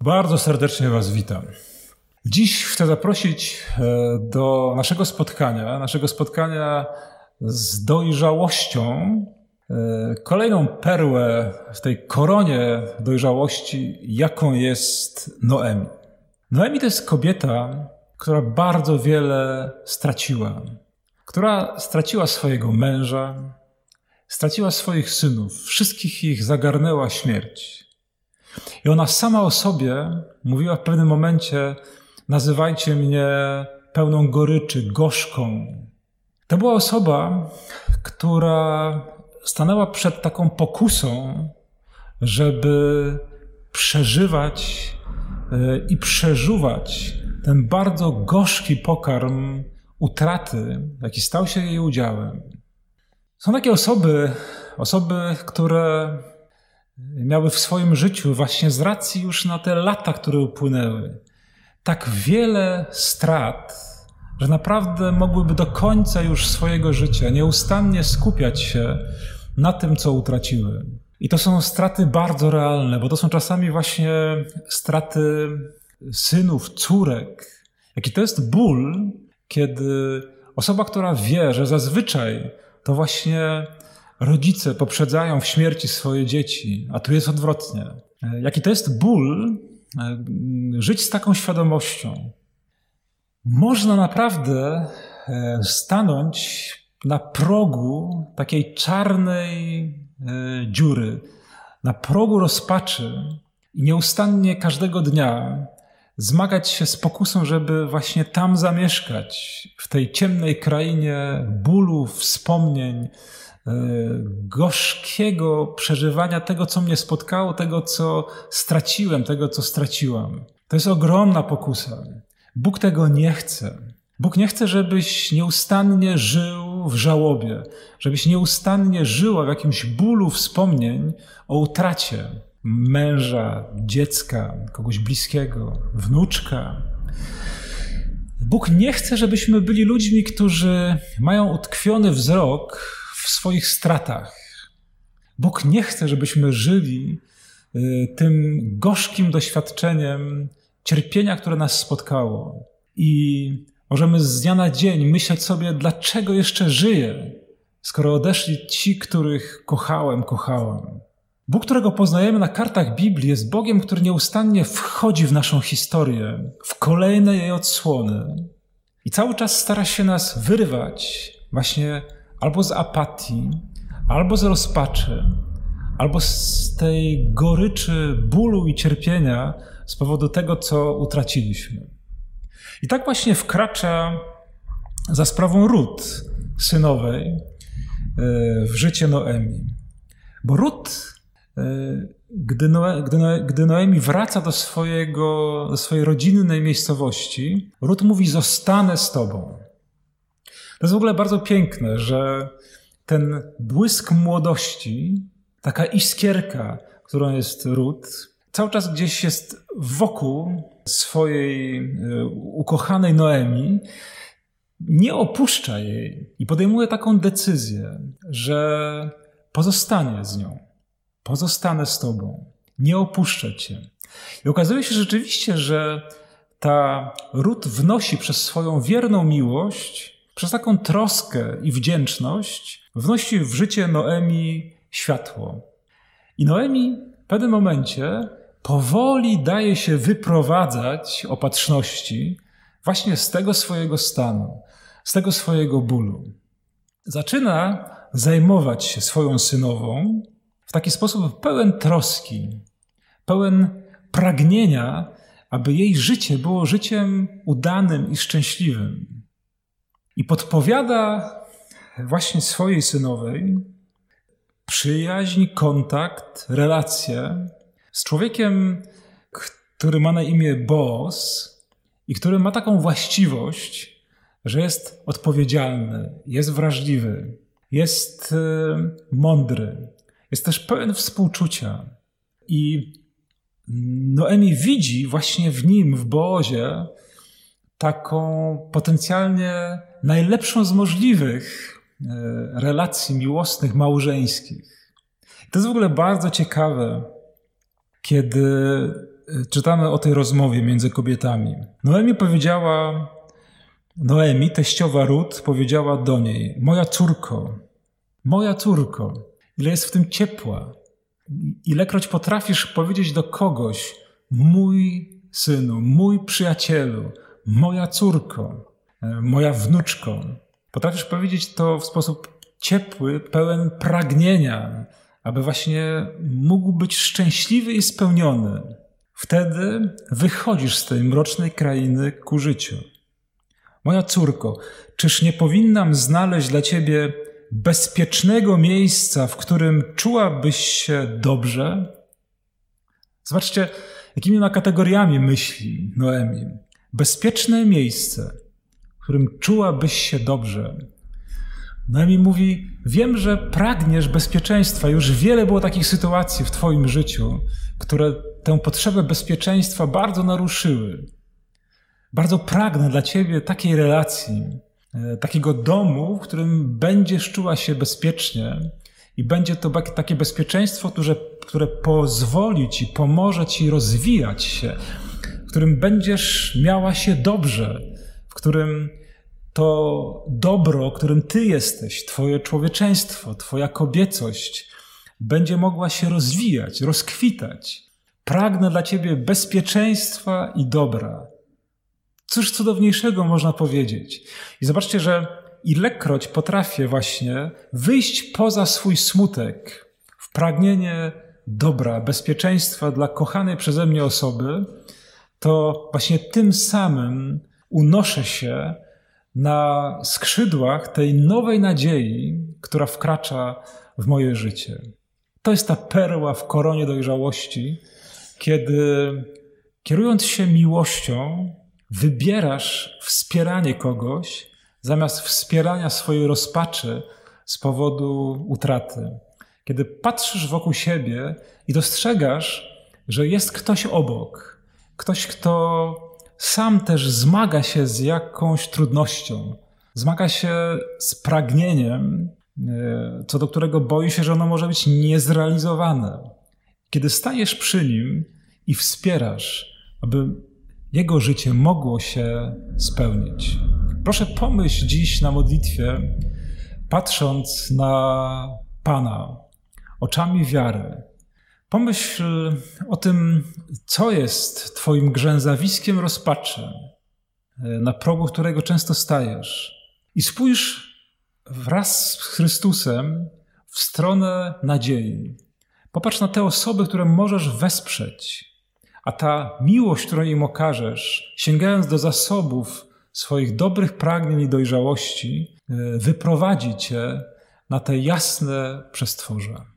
Bardzo serdecznie Was witam. Dziś chcę zaprosić e, do naszego spotkania, naszego spotkania z dojrzałością, e, kolejną perłę w tej koronie dojrzałości, jaką jest Noemi. Noemi to jest kobieta, która bardzo wiele straciła, która straciła swojego męża, straciła swoich synów, wszystkich ich zagarnęła śmierć. I ona sama o sobie mówiła w pewnym momencie: Nazywajcie mnie pełną goryczy, gorzką. To była osoba, która stanęła przed taką pokusą, żeby przeżywać e, i przeżuwać ten bardzo gorzki pokarm utraty, jaki stał się jej udziałem. Są takie osoby, osoby, które miały w swoim życiu, właśnie z racji już na te lata, które upłynęły, tak wiele strat, że naprawdę mogłyby do końca już swojego życia nieustannie skupiać się na tym, co utraciły. I to są straty bardzo realne, bo to są czasami właśnie straty synów, córek. Jaki to jest ból, kiedy osoba, która wie, że zazwyczaj to właśnie rodzice poprzedzają w śmierci swoje dzieci, a tu jest odwrotnie. Jaki to jest ból e, żyć z taką świadomością. Można naprawdę e, stanąć na progu takiej czarnej e, dziury, na progu rozpaczy i nieustannie każdego dnia zmagać się z pokusą, żeby właśnie tam zamieszkać, w tej ciemnej krainie bólu, wspomnień, E, gorzkiego przeżywania tego, co mnie spotkało, tego, co straciłem, tego, co straciłam. To jest ogromna pokusa. Bóg tego nie chce. Bóg nie chce, żebyś nieustannie żył w żałobie, żebyś nieustannie żyła w jakimś bólu wspomnień o utracie męża, dziecka, kogoś bliskiego, wnuczka. Bóg nie chce, żebyśmy byli ludźmi, którzy mają utkwiony wzrok w swoich stratach. Bóg nie chce, żebyśmy żyli y, tym gorzkim doświadczeniem cierpienia, które nas spotkało. I możemy z dnia na dzień myśleć sobie, dlaczego jeszcze żyję, skoro odeszli ci, których kochałem, kochałam. Bóg, którego poznajemy na kartach Biblii, jest Bogiem, który nieustannie wchodzi w naszą historię, w kolejne jej odsłony i cały czas stara się nas wyrwać właśnie albo z apatii, albo z rozpaczy, albo z tej goryczy bólu i cierpienia z powodu tego, co utraciliśmy. I tak właśnie wkracza za sprawą Rut, synowej, e, w życie Noemi. Bo Rut, e, gdy, Noe, gdy, Noe, gdy Noemi wraca do, swojego, do swojej rodzinnej miejscowości, Rut mówi: Zostanę z tobą. To jest w ogóle bardzo piękne, że ten błysk młodości, taka iskierka, którą jest ród, cały czas gdzieś jest wokół swojej e, ukochanej Noemi, nie opuszcza jej i podejmuje taką decyzję, że pozostanie z nią, pozostanę z tobą, nie opuszczę cię. I okazuje się rzeczywiście, że ta ród wnosi przez swoją wierną miłość przez taką troskę i wdzięczność wnosi w życie Noemi światło. I Noemi w pewnym momencie powoli daje się wyprowadzać opatrzności właśnie z tego swojego stanu, z tego swojego bólu. Zaczyna zajmować się swoją synową w taki sposób pełen troski, pełen pragnienia, aby jej życie było życiem udanym i szczęśliwym. I podpowiada właśnie swojej synowej przyjaźń, kontakt, relację z człowiekiem, który ma na imię Boaz i który ma taką właściwość, że jest odpowiedzialny, jest wrażliwy, jest e, mądry, jest też pełen współczucia. I Noemi widzi właśnie w nim, w Bozie, taką potencjalnie najlepszą z możliwych e, relacji miłosnych, małżeńskich. To jest w ogóle bardzo ciekawe, kiedy y, czytamy o tej rozmowie między kobietami. Noemi powiedziała, Noemi, teściowa Rut, powiedziała do niej: Moja córko, moja córko, ile jest w tym ciepła. Ilekroć potrafisz powiedzieć do kogoś: Mój synu, mój przyjacielu, moja córko, e, moja wnuczko. Potrafisz powiedzieć to w sposób ciepły, pełen pragnienia, aby właśnie mógł być szczęśliwy i spełniony. Wtedy wychodzisz z tej mrocznej krainy ku życiu. Moja córko, czyż nie powinnam znaleźć dla ciebie bezpiecznego miejsca, w którym czułabyś się dobrze? Zobaczcie, jakimi ma kategoriami myśli Noemi. Bezpieczne miejsce, w którym czułabyś się dobrze. Noemi mówi: Wiem, że pragniesz bezpieczeństwa. Już wiele było takich sytuacji w Twoim życiu, które tę potrzebę bezpieczeństwa bardzo naruszyły. Bardzo pragnę dla Ciebie takiej relacji, e, takiego domu, w którym będziesz czuła się bezpiecznie i będzie to takie bezpieczeństwo, które, które pozwoli Ci, pomoże Ci rozwijać się, którym będziesz miała się dobrze, w którym to dobro, którym Ty jesteś, Twoje człowieczeństwo, Twoja kobiecość, będzie mogła się rozwijać, rozkwitać. Pragnę dla Ciebie bezpieczeństwa i dobra. Cóż cudowniejszego można powiedzieć. I zobaczcie, że ilekroć potrafię właśnie wyjść poza swój smutek w pragnienie dobra, bezpieczeństwa dla kochanej przeze mnie osoby, to właśnie tym samym unoszę się na skrzydłach tej nowej nadziei, która wkracza w moje życie. To jest ta perła w koronie dojrzałości, kiedy kierując się miłością, wybierasz wspieranie kogoś zamiast wspierania swojej rozpaczy z powodu utraty. Kiedy patrzysz wokół siebie i dostrzegasz, że jest ktoś obok, ktoś, kto sam też zmaga się z jakąś trudnością, zmaga się z pragnieniem, e, co do którego boi się, że ono może być niezrealizowane. Kiedy stajesz przy nim i wspierasz, aby jego życie mogło się spełnić. Proszę pomyśl dziś na modlitwie, patrząc na Pana oczami wiary. Pomyśl o tym, co jest Twoim grzęzawiskiem rozpaczy, na progu którego często stajesz. I spójrz wraz z Chrystusem w stronę nadziei. Popatrz na te osoby, które możesz wesprzeć a ta miłość, którą im okażesz, sięgając do zasobów swoich dobrych pragnień i dojrzałości, e, wyprowadzi cię na te jasne przestworza.